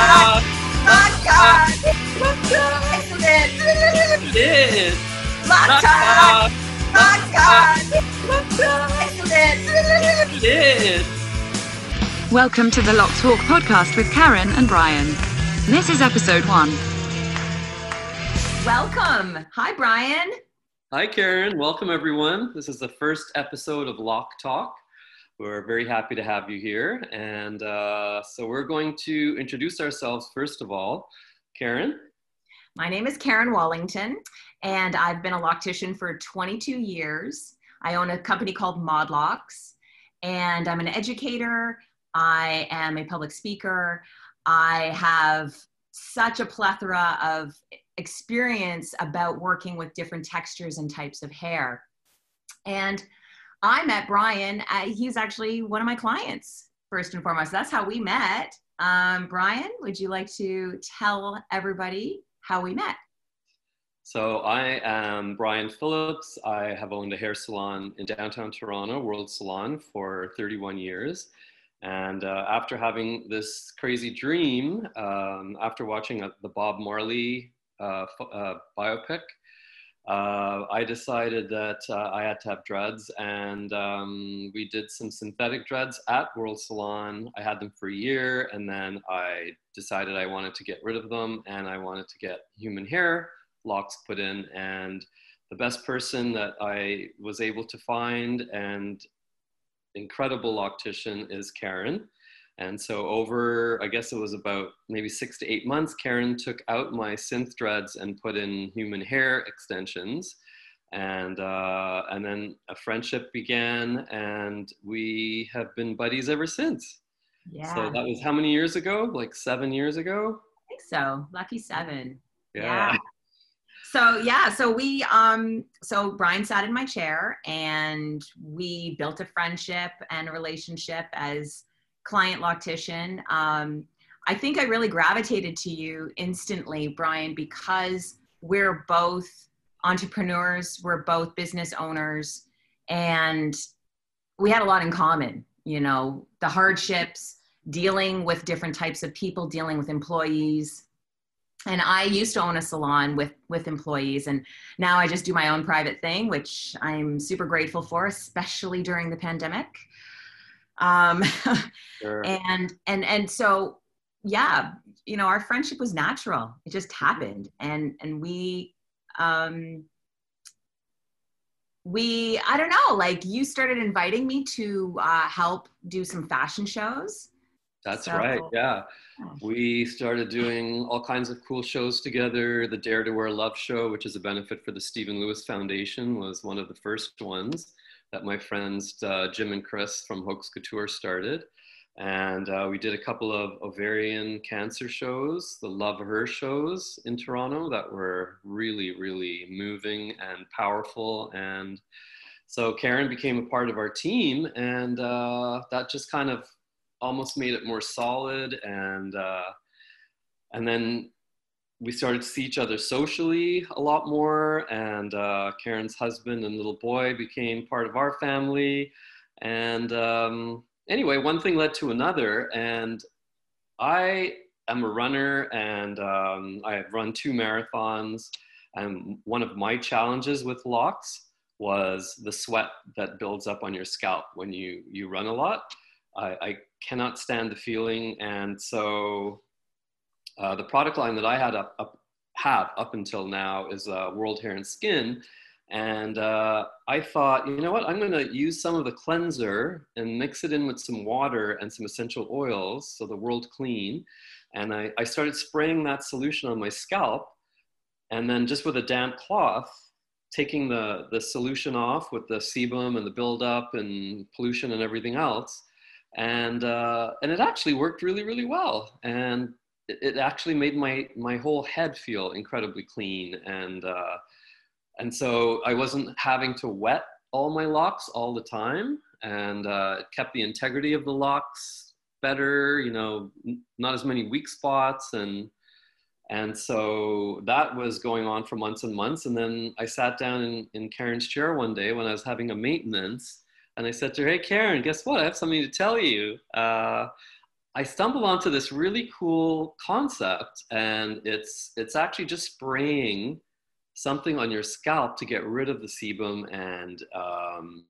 God! My God! Lockdown! Excellent! It is! My God! My God! Lockdown! Excellent! It is! Welcome to the Lock Talk podcast with Karen and Brian. This is episode one. Welcome. Hi, Brian. Hi, Karen. Welcome, everyone. This is the first episode of Lock Talk. We're very happy to have you here. And uh, so we're going to introduce ourselves first of all. Karen? My name is Karen Wallington, and I've been a loctician for 22 years. I own a company called Modlocks, and I'm an educator. I am a public speaker. I have such a plethora of experience about working with different textures and types of hair. And I met Brian. Uh, he's actually one of my clients, first and foremost. That's how we met. Um, Brian, would you like to tell everybody how we met? So I am Brian Phillips. I have owned a hair salon in downtown Toronto, World Salon, for 31 years. And uh, after having this crazy dream, um, after watching a, the Bob Marley uh, uh, biopic, uh, I decided that uh, I had to have dreads, and um, we did some synthetic dreads at World Salon. I had them for a year, and then I decided I wanted to get rid of them, and I wanted to get human hair locks put in. And the best person that I was able to find and incredible loctician is Karen. And so over, I guess it was about maybe six to eight months, Karen took out my synth dreads and put in human hair extensions. And, uh, and then a friendship began and we have been buddies ever since. Yeah. So that was how many years ago? Like seven years ago? I think so. Lucky seven. Yeah. So yeah, so we um so Brian sat in my chair and we built a friendship and a relationship as client loctician. Um I think I really gravitated to you instantly, Brian, because we're both entrepreneurs, we're both business owners, and we had a lot in common, you know, the hardships, dealing with different types of people, dealing with employees, and i used to own a salon with with employees and now i just do my own private thing which i'm super grateful for especially during the pandemic um Sure. and and and so yeah you know our friendship was natural it just happened and and we um we i don't know like you started inviting me to uh, help do some fashion shows That's So- right. Yeah. Yeah. We started doing all kinds of cool shows together. The Dare to Wear Love show, which is a benefit for the Stephen Lewis Foundation, was one of the first ones that my friends uh, Jim and Chris from Hoax Couture started. And uh, we did a couple of ovarian cancer shows, the Love Her shows in Toronto that were really, really moving and powerful. And so Karen became a part of our team, and uh, that just kind of almost made it more solid and uh, and then we started to see each other socially a lot more and uh, karen's husband and little boy became part of our family. And um, anyway one thing led to another and i am a runner and um, i have run two marathons and one of my challenges with locks was the sweat that builds up on your scalp when you you run a lot. I, I cannot stand the feeling, and so uh, the product line that I had up, up have up until now is uh, World Hair and Skin, and uh, I thought, you know what, I'm going to use some of the cleanser and mix it in with some water and some essential oils, so the World Clean, and I, I started spraying that solution on my scalp, and then just with a damp cloth. Taking the, the solution off with the sebum and the buildup and pollution and everything else, and uh, and it actually worked really really well. And it, actually made my my whole head feel incredibly clean and uh, and so I wasn't having to wet all my locks all the time and uh, it kept the integrity of the locks better you know n- not as many weak spots and and so that was going on for months and months and then I sat down in, in Karen's chair one day when I was having a maintenance and I said to her, "Hey, Karen, guess what? I have something to tell you. Uh, I stumbled onto this really cool concept, and it's it's actually just spraying something on your scalp to get rid of the sebum, and um,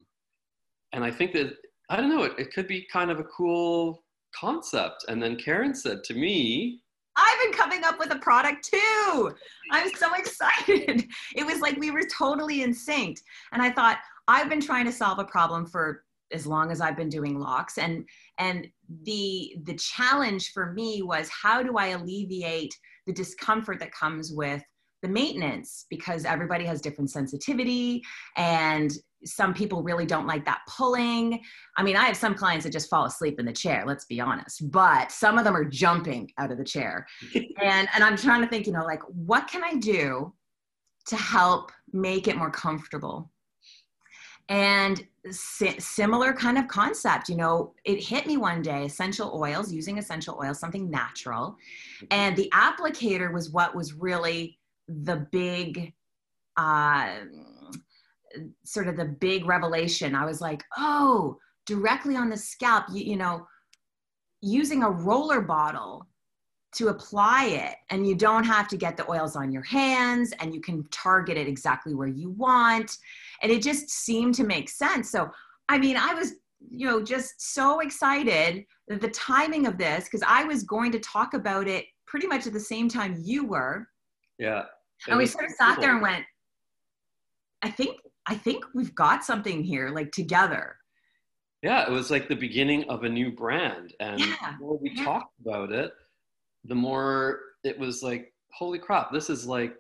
and I think that I don't know, it, it could be kind of a cool concept. And then Karen said to me, I've been coming up with a product too. I'm so excited. It was like we were totally in sync. And I thought, I've been trying to solve a problem for as long as I've been doing locks. And and the the challenge for me was how do I alleviate the discomfort that comes with the maintenance because everybody has different sensitivity and some people really don't like that pulling. I mean, I have some clients that just fall asleep in the chair, let's be honest, but some of them are jumping out of the chair. and and I'm trying to think, you know, like what can I do to help make it more comfortable? And si- similar kind of concept, you know, it hit me one day essential oils, using essential oils, something natural. Mm-hmm. And the applicator was what was really the big uh, sort of the big revelation. I was like, oh, directly on the scalp, you, you know, using a roller bottle to apply it and you don't have to get the oils on your hands and you can target it exactly where you want and it just seemed to make sense so i mean i was you know just so excited that the timing of this because i was going to talk about it pretty much at the same time you were yeah and we sort of sat there and went i think I think we've got something here, like together. Yeah, it was like the beginning of a new brand. And yeah. the more we yeah. talked about it, the more it was like, holy crap, this is like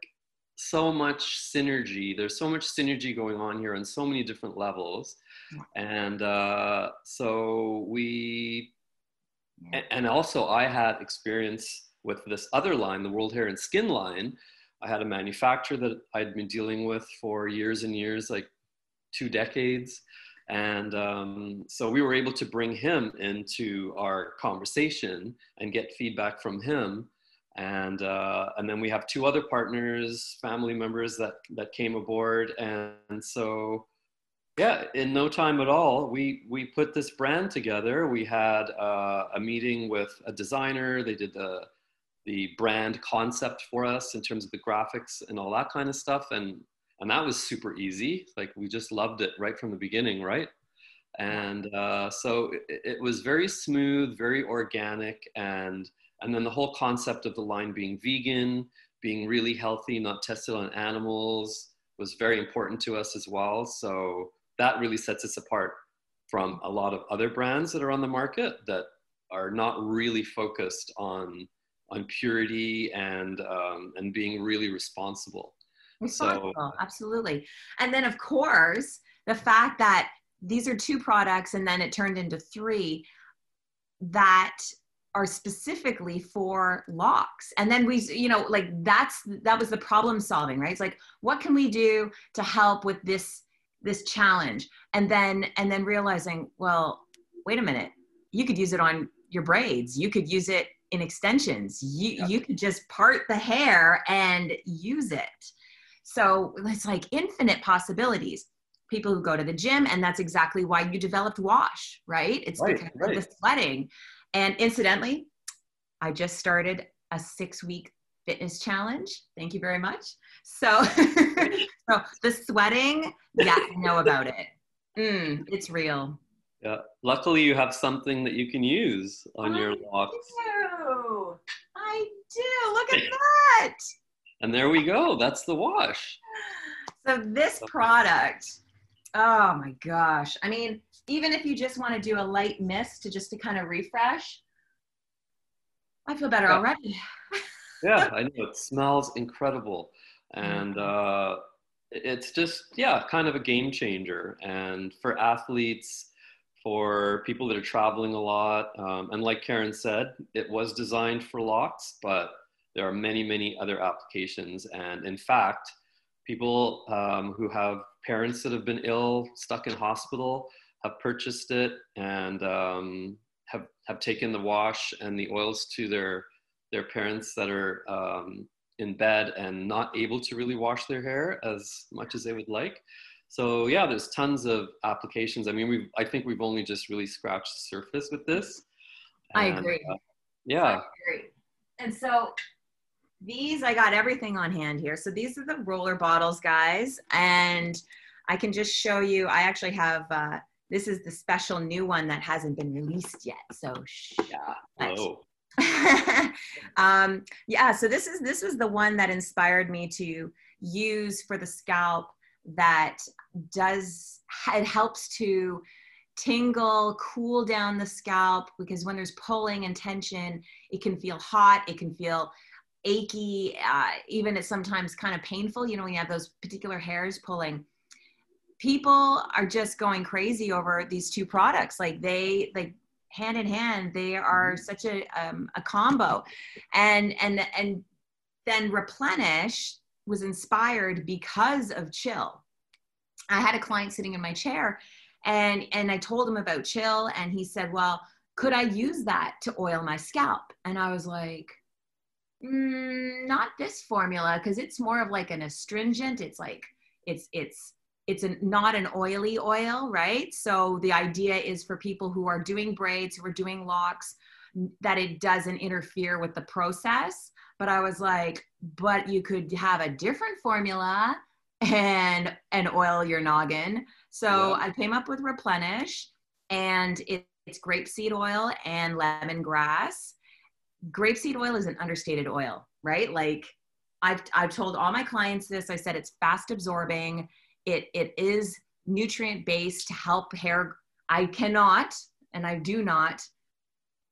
so much synergy. There's so much synergy going on here on so many different levels. And uh, so we, and also I had experience with this other line, the World Hair and Skin line, I had a manufacturer that I'd been dealing with for years and years, like two decades. And um, so we were able to bring him into our conversation and get feedback from him. And, uh, and then we have two other partners, family members that, that came aboard. And, so, yeah, in no time at all, we, we put this brand together. We had uh, a meeting with a designer. They did the the brand concept for us in terms of the graphics and all that kind of stuff and and that was super easy. Like we just loved it right from the beginning right? And uh, so it, it, was very smooth very organic and and then the whole concept of the line being vegan being really healthy not tested on animals was very important to us as well. So that really sets us apart from a lot of other brands that are on the market that are not really focused on on purity and um, and being really responsible. Responsible, so, uh, absolutely. And then of course the fact that these are two products and then it turned into three that are specifically for locks and then we you know like that's that was the problem solving right it's like what can we do to help with this this challenge and then and then realizing well wait a minute you could use it on your braids you could use it in extensions. You yep. you could just part the hair and use it. So it's like infinite possibilities. People who go to the gym, and that's exactly why you developed wash, right? It's right, because right. of the sweating. And incidentally, I just started a six week fitness challenge. Thank you very much. So, so the sweating, yeah, I know about it. Mm, it's real. Yeah. Luckily, you have something that you can use on I your locks. Do. I do. Look at that. And there we go. That's the wash. So this product, oh my gosh. I mean, even if you just want to do a light mist to just to kind of refresh, I feel better yeah. already. yeah, I know. It smells incredible. And mm-hmm. uh, it's just, yeah, kind of a game changer. And for athletes, for people that are traveling a lot. Um, and like Karen said, it was designed for locks, but there are many, many other applications. And in fact, people um, who have parents that have been ill, stuck in hospital, have purchased it and um, have, have taken the wash and the oils to their, their parents that are um, in bed and not able to really wash their hair as much as they would like. So yeah, there's tons of applications. I mean, we I think we've only just really scratched the surface with this. I agree. uh, yeah. Great. And so these, I got everything on hand here. So these are the roller bottles, guys. And I can just show you, I actually have, uh, this is the special new one that hasn't been released yet. So shh. Yeah. But- um, yeah, so this is this was the one that inspired me to use for the scalp that does it helps to tingle, cool down the scalp because when there's pulling and tension, it can feel hot, it can feel achy, uh, even it's sometimes kind of painful. You know, when you have those particular hairs pulling. People are just going crazy over these two products. Like they like hand in hand they are such a um, a combo and and and then replenish was inspired because of chill i had a client sitting in my chair and and i told him about chill and he said well could i use that to oil my scalp and i was like mm, not this formula because it's more of like an astringent it's like it's it's it's an, not an oily oil, right? So the idea is for people who are doing braids, who are doing locks, that it doesn't interfere with the process. But I was like, but you could have a different formula and and oil your noggin. So Yeah. I came up with Replenish, and it, it's grapeseed oil and lemongrass. Grapeseed oil is an understated oil, right? Like I've I've told all my clients this. I said it's fast absorbing. It it is nutrient based to help hair. I cannot and i do not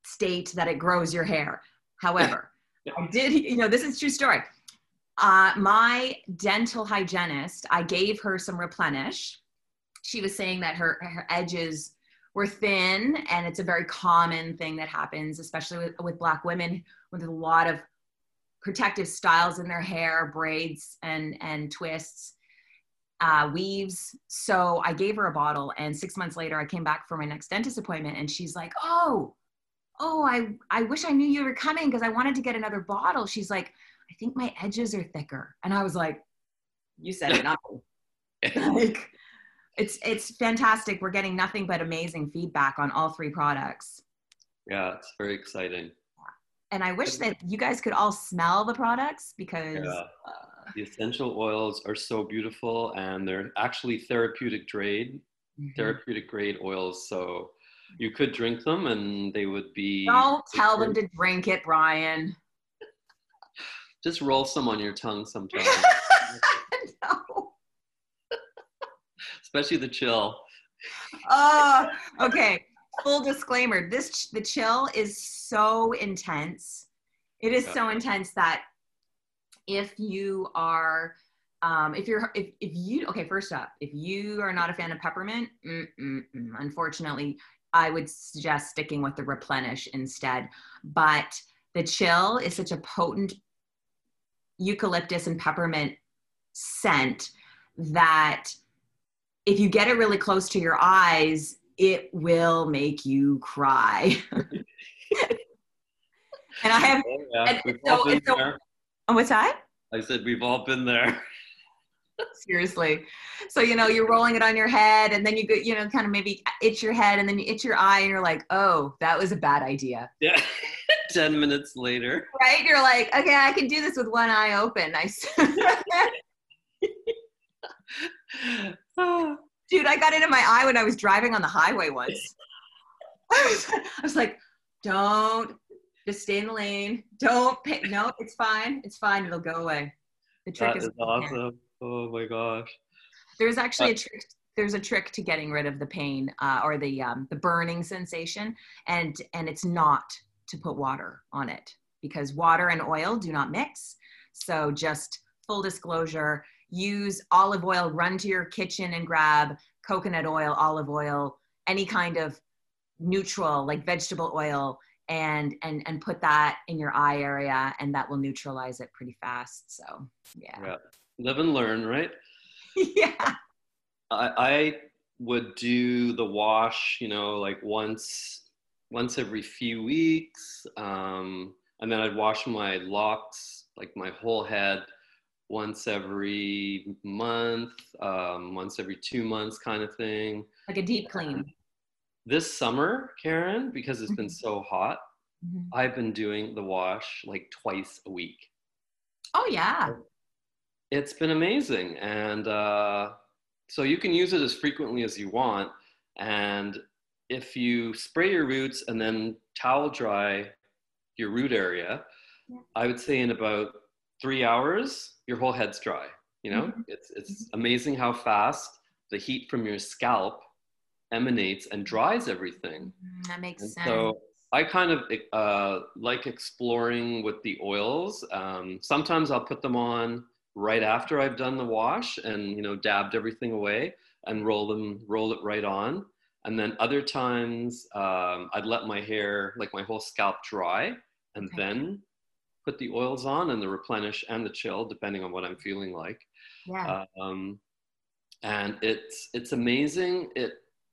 state that it grows your hair. However i did you know this is true story. Uh, my dental hygienist i gave her some replenish. She was saying that her her edges were thin and it's a very common thing that happens especially with, with black women with a lot of protective styles in their hair braids and and twists uh, weaves. So I gave her a bottle, and six months later, I came back for my next dentist appointment, and she's like, "Oh, oh, I I wish I knew you were coming because I wanted to get another bottle." She's like, "I think my edges are thicker," and I was like, "You said it, not me." like, it's it's fantastic. We're getting nothing but amazing feedback on all three products. Yeah, it's very exciting. And I wish that you guys could all smell the products because Yeah. uh, The essential oils are so beautiful and they're actually therapeutic grade, mhm. therapeutic grade oils. So you could drink them and they would be. don't tell them to drink it, Brian. Just roll some on your tongue sometime, no. especially the chill. Oh, okay. Full disclaimer: this the chill is so intense. It is so intense that if you are, um, if you're, if if you, okay, first up, if you are not a fan of peppermint, unfortunately, I would suggest sticking with the replenish instead. But the chill is such a potent eucalyptus and peppermint scent that if you get it really close to your eyes, it will make you cry. and I have, Oh, yeah, And so- and so- there. oh, what's that? I said we've all been there. Seriously. So, you know, you're rolling it on your head and then you go, you know, kind of maybe itch your head and then you itch your eye and you're like, oh, that was a bad idea. Yeah. 10 minutes later. Right? You're like, okay, I can do this with one eye open. I, dude, I got it in my eye when I was driving on the highway once. I was, I was like, don't just stay in the lane. Don't pay. No, it's fine. It's fine. It'll go away. The trick that is is awesome. Oh my gosh. there's actually a trick. There's a trick to getting rid of the pain uh, or the um, the burning sensation, and and it's not to put water on it because water and oil do not mix. So just full disclosure, use olive oil. Run to your kitchen and grab coconut oil, olive oil, any kind of neutral like vegetable oil, and and and put that in your eye area, and that will neutralize it pretty fast. So yeah, Yeah. Live and learn, right? yeah. I, I would do the wash, you know, like once once every few weeks, um, and then I'd wash my locks, like my whole head, once every month, um, once every two months, kind of thing. like a deep clean. this summer, Karen, because it's been Mhm. so hot, Mhm. I've been doing the wash like twice a week. Oh yeah. It's been amazing. And uh, so you can use it as frequently as you want. And if you spray your roots and then towel dry your root area, Yeah. I would say in about three hours, your whole head's dry. You know, Mhm. it's, it's amazing how fast the heat from your scalp emanates and dries everything. Mm, That makes And sense. so I kind of uh, like exploring with the oils. Um, sometimes I'll put them on right after I've done the wash and you know dabbed everything away and roll them, roll it right on. And then other times um, I'd let my hair, like my whole scalp, dry and Okay. then put the oils on and the replenish and the chill, depending on what I'm feeling like yeah. um, and it's it's amazing. It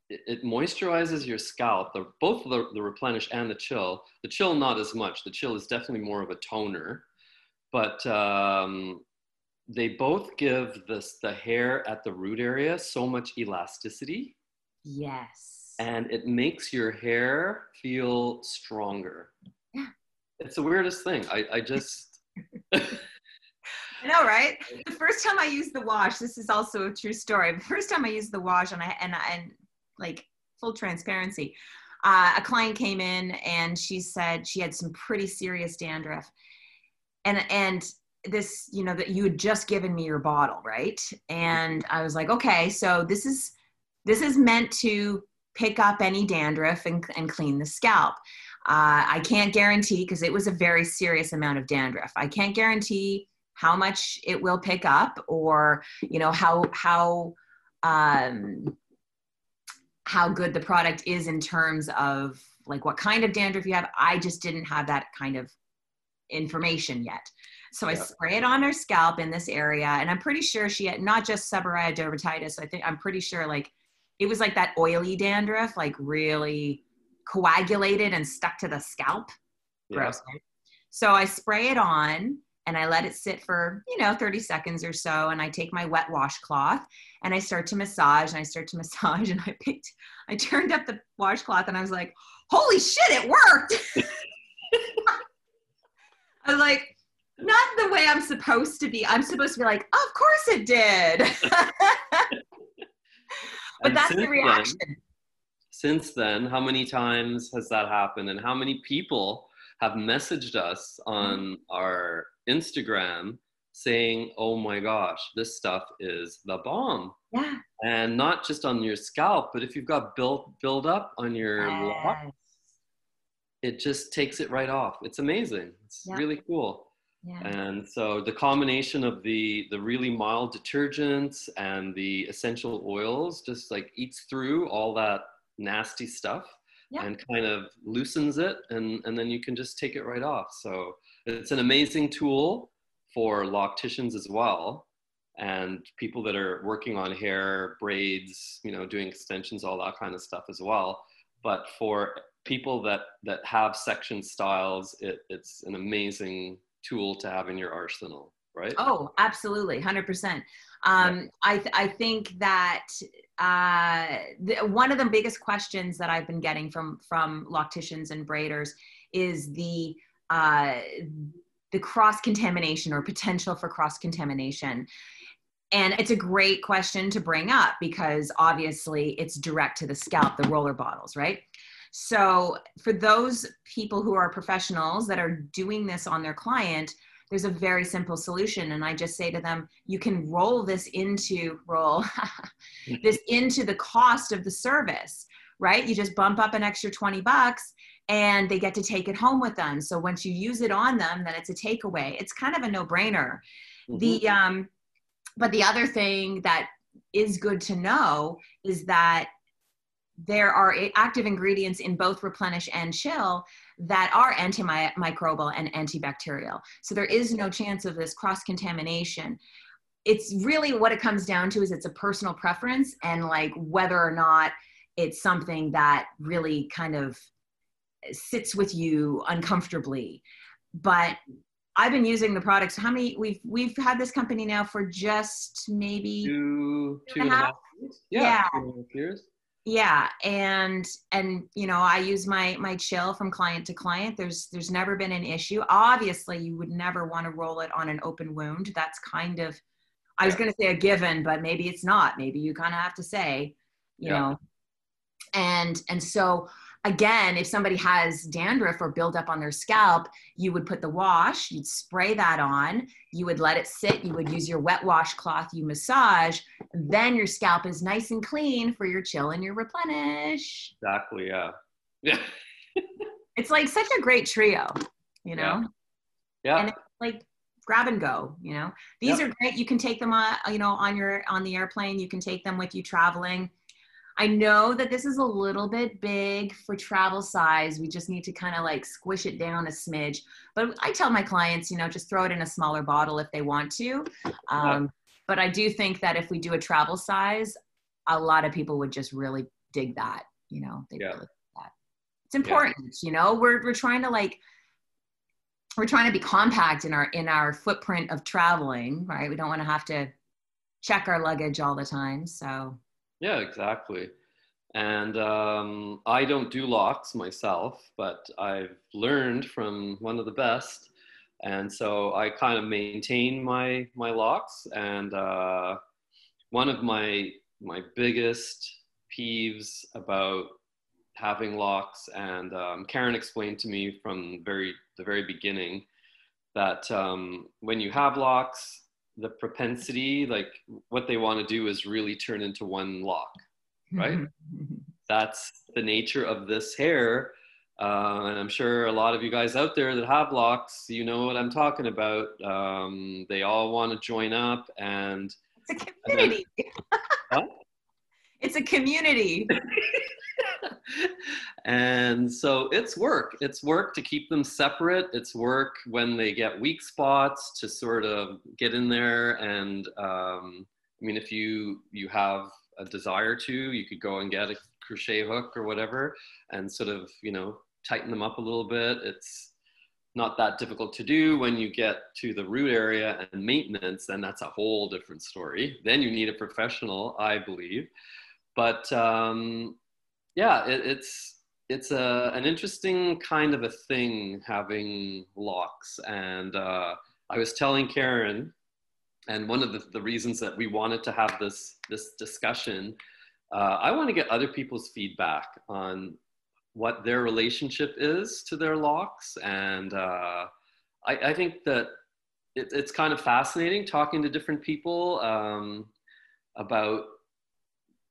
it moisturizes your scalp. The, both the, the replenish and the chill. The chill not as much. The chill is definitely more of a toner, but um, they both give this the hair at the root area so much elasticity, yes. and it makes your hair feel stronger. It's the weirdest thing. I I just. I know, right? The first time I used the wash, this is also a true story. The first time I used the wash, and I and and like full transparency, uh, a client came in and she said she had some pretty serious dandruff, and and this, you know, that you had just given me your bottle, right? And I was like, okay, so this is this is meant to pick up any dandruff and, and clean the scalp. Uh, I can't guarantee because it was a very serious amount of dandruff. I can't guarantee how much it will pick up or you know how how um, how good the product is in terms of like what kind of dandruff you have. I just didn't have that kind of information yet. So I Yeah. spray it on her scalp in this area, and I'm pretty sure she had not just seborrheic dermatitis. I think I'm pretty sure like it was like that oily dandruff, like really coagulated and stuck to the scalp. Gross. right? So I spray it on and I let it sit for, you know, 30 seconds or so. And I take my wet washcloth and I start to massage and I start to massage and I picked, I turned up the washcloth and I was like, holy shit, it worked. I was like, not the way I'm supposed to be. I'm supposed to be like, of course it did. but And that's the then- reaction. Since then, how many times has that happened? And how many people have messaged us on our Instagram saying, oh my gosh, this stuff is the bomb. Yeah. And not just on your scalp, but if you've got build, build up on your Yes. it just takes it right off. It's amazing. It's Yeah. really cool. Yeah. And so the combination of the the really mild detergents and the essential oils just like eats through all that nasty stuff Yeah. and kind of loosens it and and then you can just take it right off. So it's an amazing tool for locticians as well and people that are working on hair braids, you know, doing extensions, all that kind of stuff as well. But for people that that have section styles, it, it's an amazing tool to have in your arsenal, right? Oh, absolutely, hundred percent. Um, I th- I think that uh, the, one of the biggest questions that I've been getting from from locticians and braiders is the uh, the cross contamination or potential for cross contamination. And it's a great question to bring up because obviously it's direct to the scalp, the roller bottles, right? So, for those people who are professionals that are doing this on their client, there's a very simple solution. And I just say to them, you can roll this into, roll this into the cost of the service, right? You just bump up an extra 20 bucks and they get to take it home with them. So, once you use it on them, then it's a takeaway. It's kind of a no brainer. Mhm. The, um, but the other thing that is good to know is that there are active ingredients in both replenish and chill that are antimicrobial and antibacterial. So there is no chance of this cross contamination. It's really what it comes down to is it's a personal preference and like whether or not it's something that really kind of sits with you uncomfortably. But I've been using the products. How many we've we've had this company now for just maybe two, two and a half? years? Yeah, Yeah. two and a half years. Yeah and and you know i use my my chill from client to client. There's there's never been an issue. Obviously you would never want to roll it on an open wound. That's kind of i was going to say a given but maybe it's not. Maybe you kind of have to say you yeah. know. And and so again, if somebody has dandruff or buildup on their scalp, you would put the wash, you'd spray that on, you would let it sit, you would use your wet washcloth, you massage, then your scalp is nice and clean for your chill and your replenish. Exactly, yeah. Yeah. it's like such a great trio, you know? Yeah. yeah. And like grab and go, you know? These yep. are great. You can take them on, you know, on your on the airplane, you can take them with you traveling I know that this is a little bit big for travel size. We just need to kind of like squish it down a smidge. But I tell my clients, you know, just throw it in a smaller bottle if they want to. Um, but I do think that if we do a travel size, a lot of people would just really dig that. You know, they yeah. really that. It's important. Yeah. You know, we're we're trying to like we're trying to be compact in our in our footprint of traveling, right? We don't want to have to check our luggage all the time. So yeah, exactly. And um, I don't do locks myself, but I've learned from one of the best. And so I kind of maintain my my locks. And uh, one of my my biggest peeves about having locks, and um, Karen explained to me from very the very beginning that um, when you have locks, the propensity, like what they want to do is really turn into one lock, right? That's the nature of this hair. Uh, and I'm sure a lot of you guys out there that have locks, you know what I'm talking about. Um, they all want to join up and it's a community. Then, huh? It's a community. and so it's work. It's work to keep them separate. It's work when they get weak spots to sort of get in there. And um, I mean, if you you have a desire to, you could go and get a crochet hook or whatever, and sort of you know tighten them up a little bit. It's not that difficult to do when you get to the root area and maintenance then that's a whole different story then you need a professional i believe but um, yeah, it, it's it's a, an interesting kind of a thing having locks. And uh, I was telling Karen, and one of the, the, reasons that we wanted to have this this discussion, uh, I want to get other people's feedback on what their relationship is to their locks, and uh, I, I, think that it, it's kind of fascinating talking to different people um, about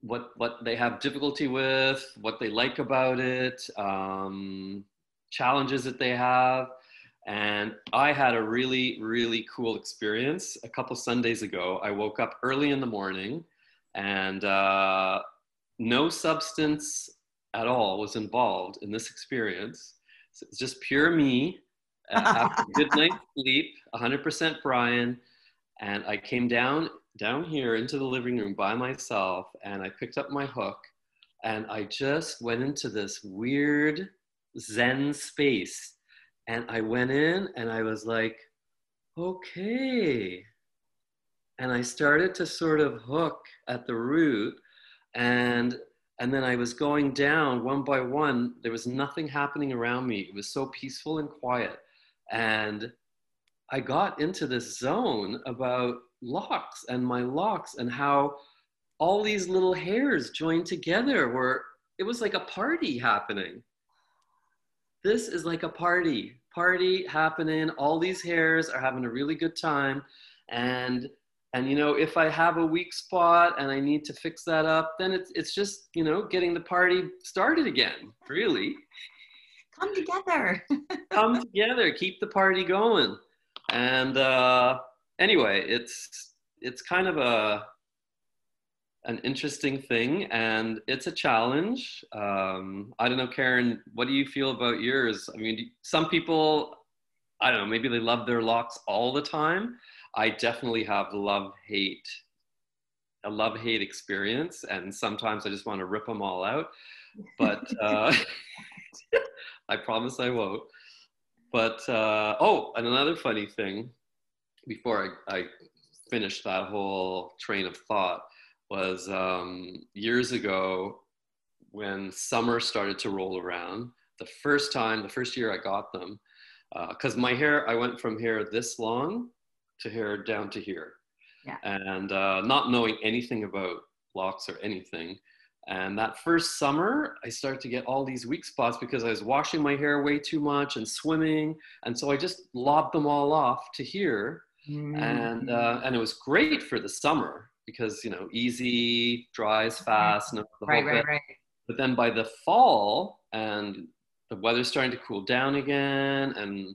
what what they have difficulty with, what they like about it, um, challenges that they have. And I had a really, really cool experience a couple Sundays ago. I woke up early in the morning and uh, no substance at all was involved in this experience. So it's just pure me after a good night's sleep, 100% Brian. And I came down down here into the living room by myself and I picked up my hook and I just went into this weird Zen space. And I went in and I was like, okay. And I started to sort of hook at the root and and then I was going down one by one. There was nothing happening around me. It was so peaceful and quiet. And I got into this zone about locks and my locks and how all these little hairs joined together were it was like a party happening. This is like a party party happening. All these hairs are having a really good time. And and you know if i have a weak spot and i need to fix that up then it's it's just you know getting the party started again really. Come together. Come together. Keep the party going and uh anyway, it's it's kind of a an interesting thing and it's a challenge. Um, I don't know, Karen, what do you feel about yours? I mean, some people, I don't know, maybe they love their locks all the time. I definitely have love hate, a love hate experience, and sometimes I just want to rip them all out. But uh, I promise I won't. But uh, oh, and another funny thing before I, I finished that whole train of thought was um, years ago when summer started to roll around. The first time, the first year I got them, because uh, my hair, I went from hair this long to hair down to here. Yeah. And uh, not knowing anything about locks or anything. And that first summer, I started to get all these weak spots because I was washing my hair way too much and swimming. And so I just lobbed them all off to here. Mm-hmm. And, uh, and it was great for the summer because, you know, easy, dries fast. No, right, right, right. But then by the fall, and the weather's starting to cool down again, and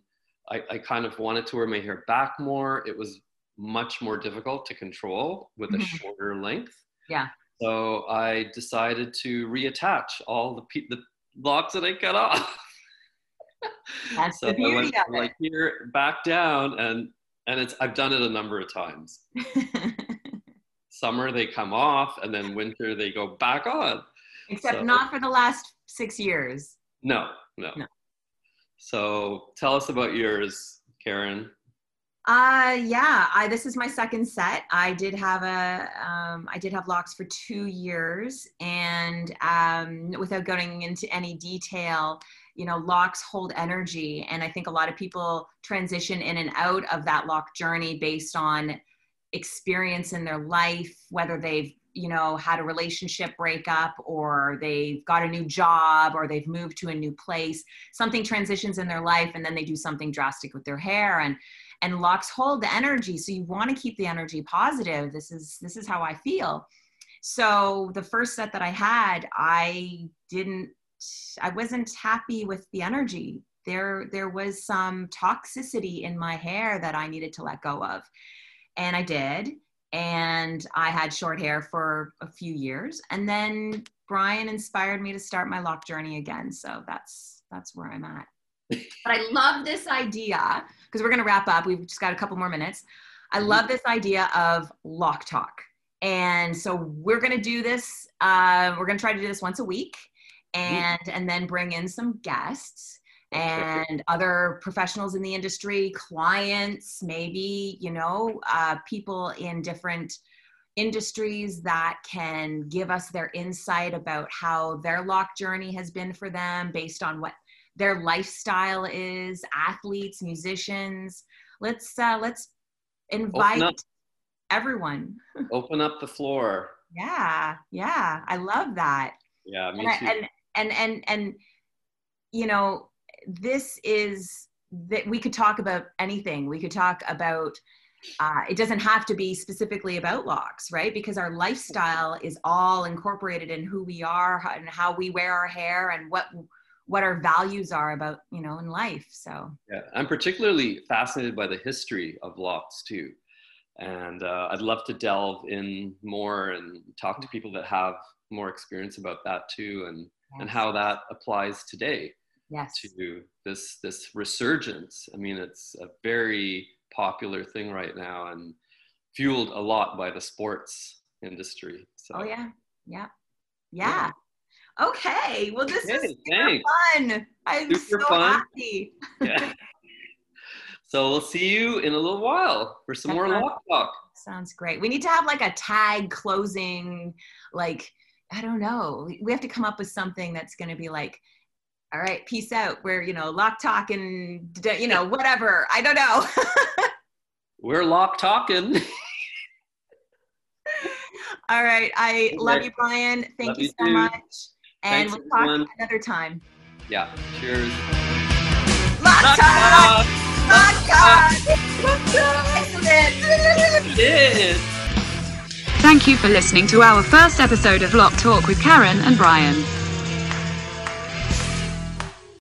I, I kind of wanted to wear my hair back more. It was much more difficult to control with a mm-hmm. shorter length. Yeah. So I decided to reattach all the pe- the locks that I cut off. That's so the beauty I went of like here back down, and and it's I've done it a number of times. Summer they come off, and then winter they go back on. Except so, not for the last six years. No, no, no. So tell us about yours, Karen. Uh, yeah, I, this is my second set. I did have a, um, I did have locks for two years and, um, without going into any detail, you know, locks hold energy. And I think a lot of people transition in and out of that lock journey based on experience in their life, whether they've you know had a relationship breakup or they've got a new job or they've moved to a new place something transitions in their life and then they do something drastic with their hair and and locks hold the energy so you want to keep the energy positive this is this is how i feel so the first set that i had i didn't i wasn't happy with the energy there there was some toxicity in my hair that i needed to let go of and i did and I had short hair for a few years. And then Brian inspired me to start my lock journey again. So that's that's where I'm at. but I love this idea because we're going to wrap up. We've just got a couple more minutes. I love this idea of lock talk. And so we're going to do this. Uh, we're going to try to do this once a week, and and then bring in some guests and other professionals in the industry, clients, maybe, you know, uh, people in different industries that can give us their insight about how their lock journey has been for them based on what their lifestyle is athletes musicians let's uh let's invite everyone open up the floor yeah yeah i love that yeah me and, too. and and and and you know this is that we could talk about anything. We could talk about uh, it doesn't have to be specifically about locks, right? Because our lifestyle is all incorporated in who we are and how we wear our hair and what what our values are about you know in life. So yeah, I'm particularly fascinated by the history of locks too, and uh, I'd love to delve in more and talk to people that have more experience about that too, and yes. and how that applies today yes. to this this resurgence. I mean, it's a very popular thing right now and fueled a lot by the sports industry. So. Oh yeah, yeah, yeah. yeah. Okay, well this is super fun. I'm super so fun. happy. yeah. So we'll see you in a little while for some That's more lock talk. Sounds great. We need to have like a tag closing, like I don't know. We have to come up with something that's going to be like all right, peace out. We're, you know, lock talking, you know, whatever. I don't know. We're lock talking. All right. I love you, Brian. Thank love you so too. much. And Thanks, we'll talk everyone. another time. Yeah. Cheers. Lock. Thank you for listening to our first episode of Lock Talk with Karen and Brian.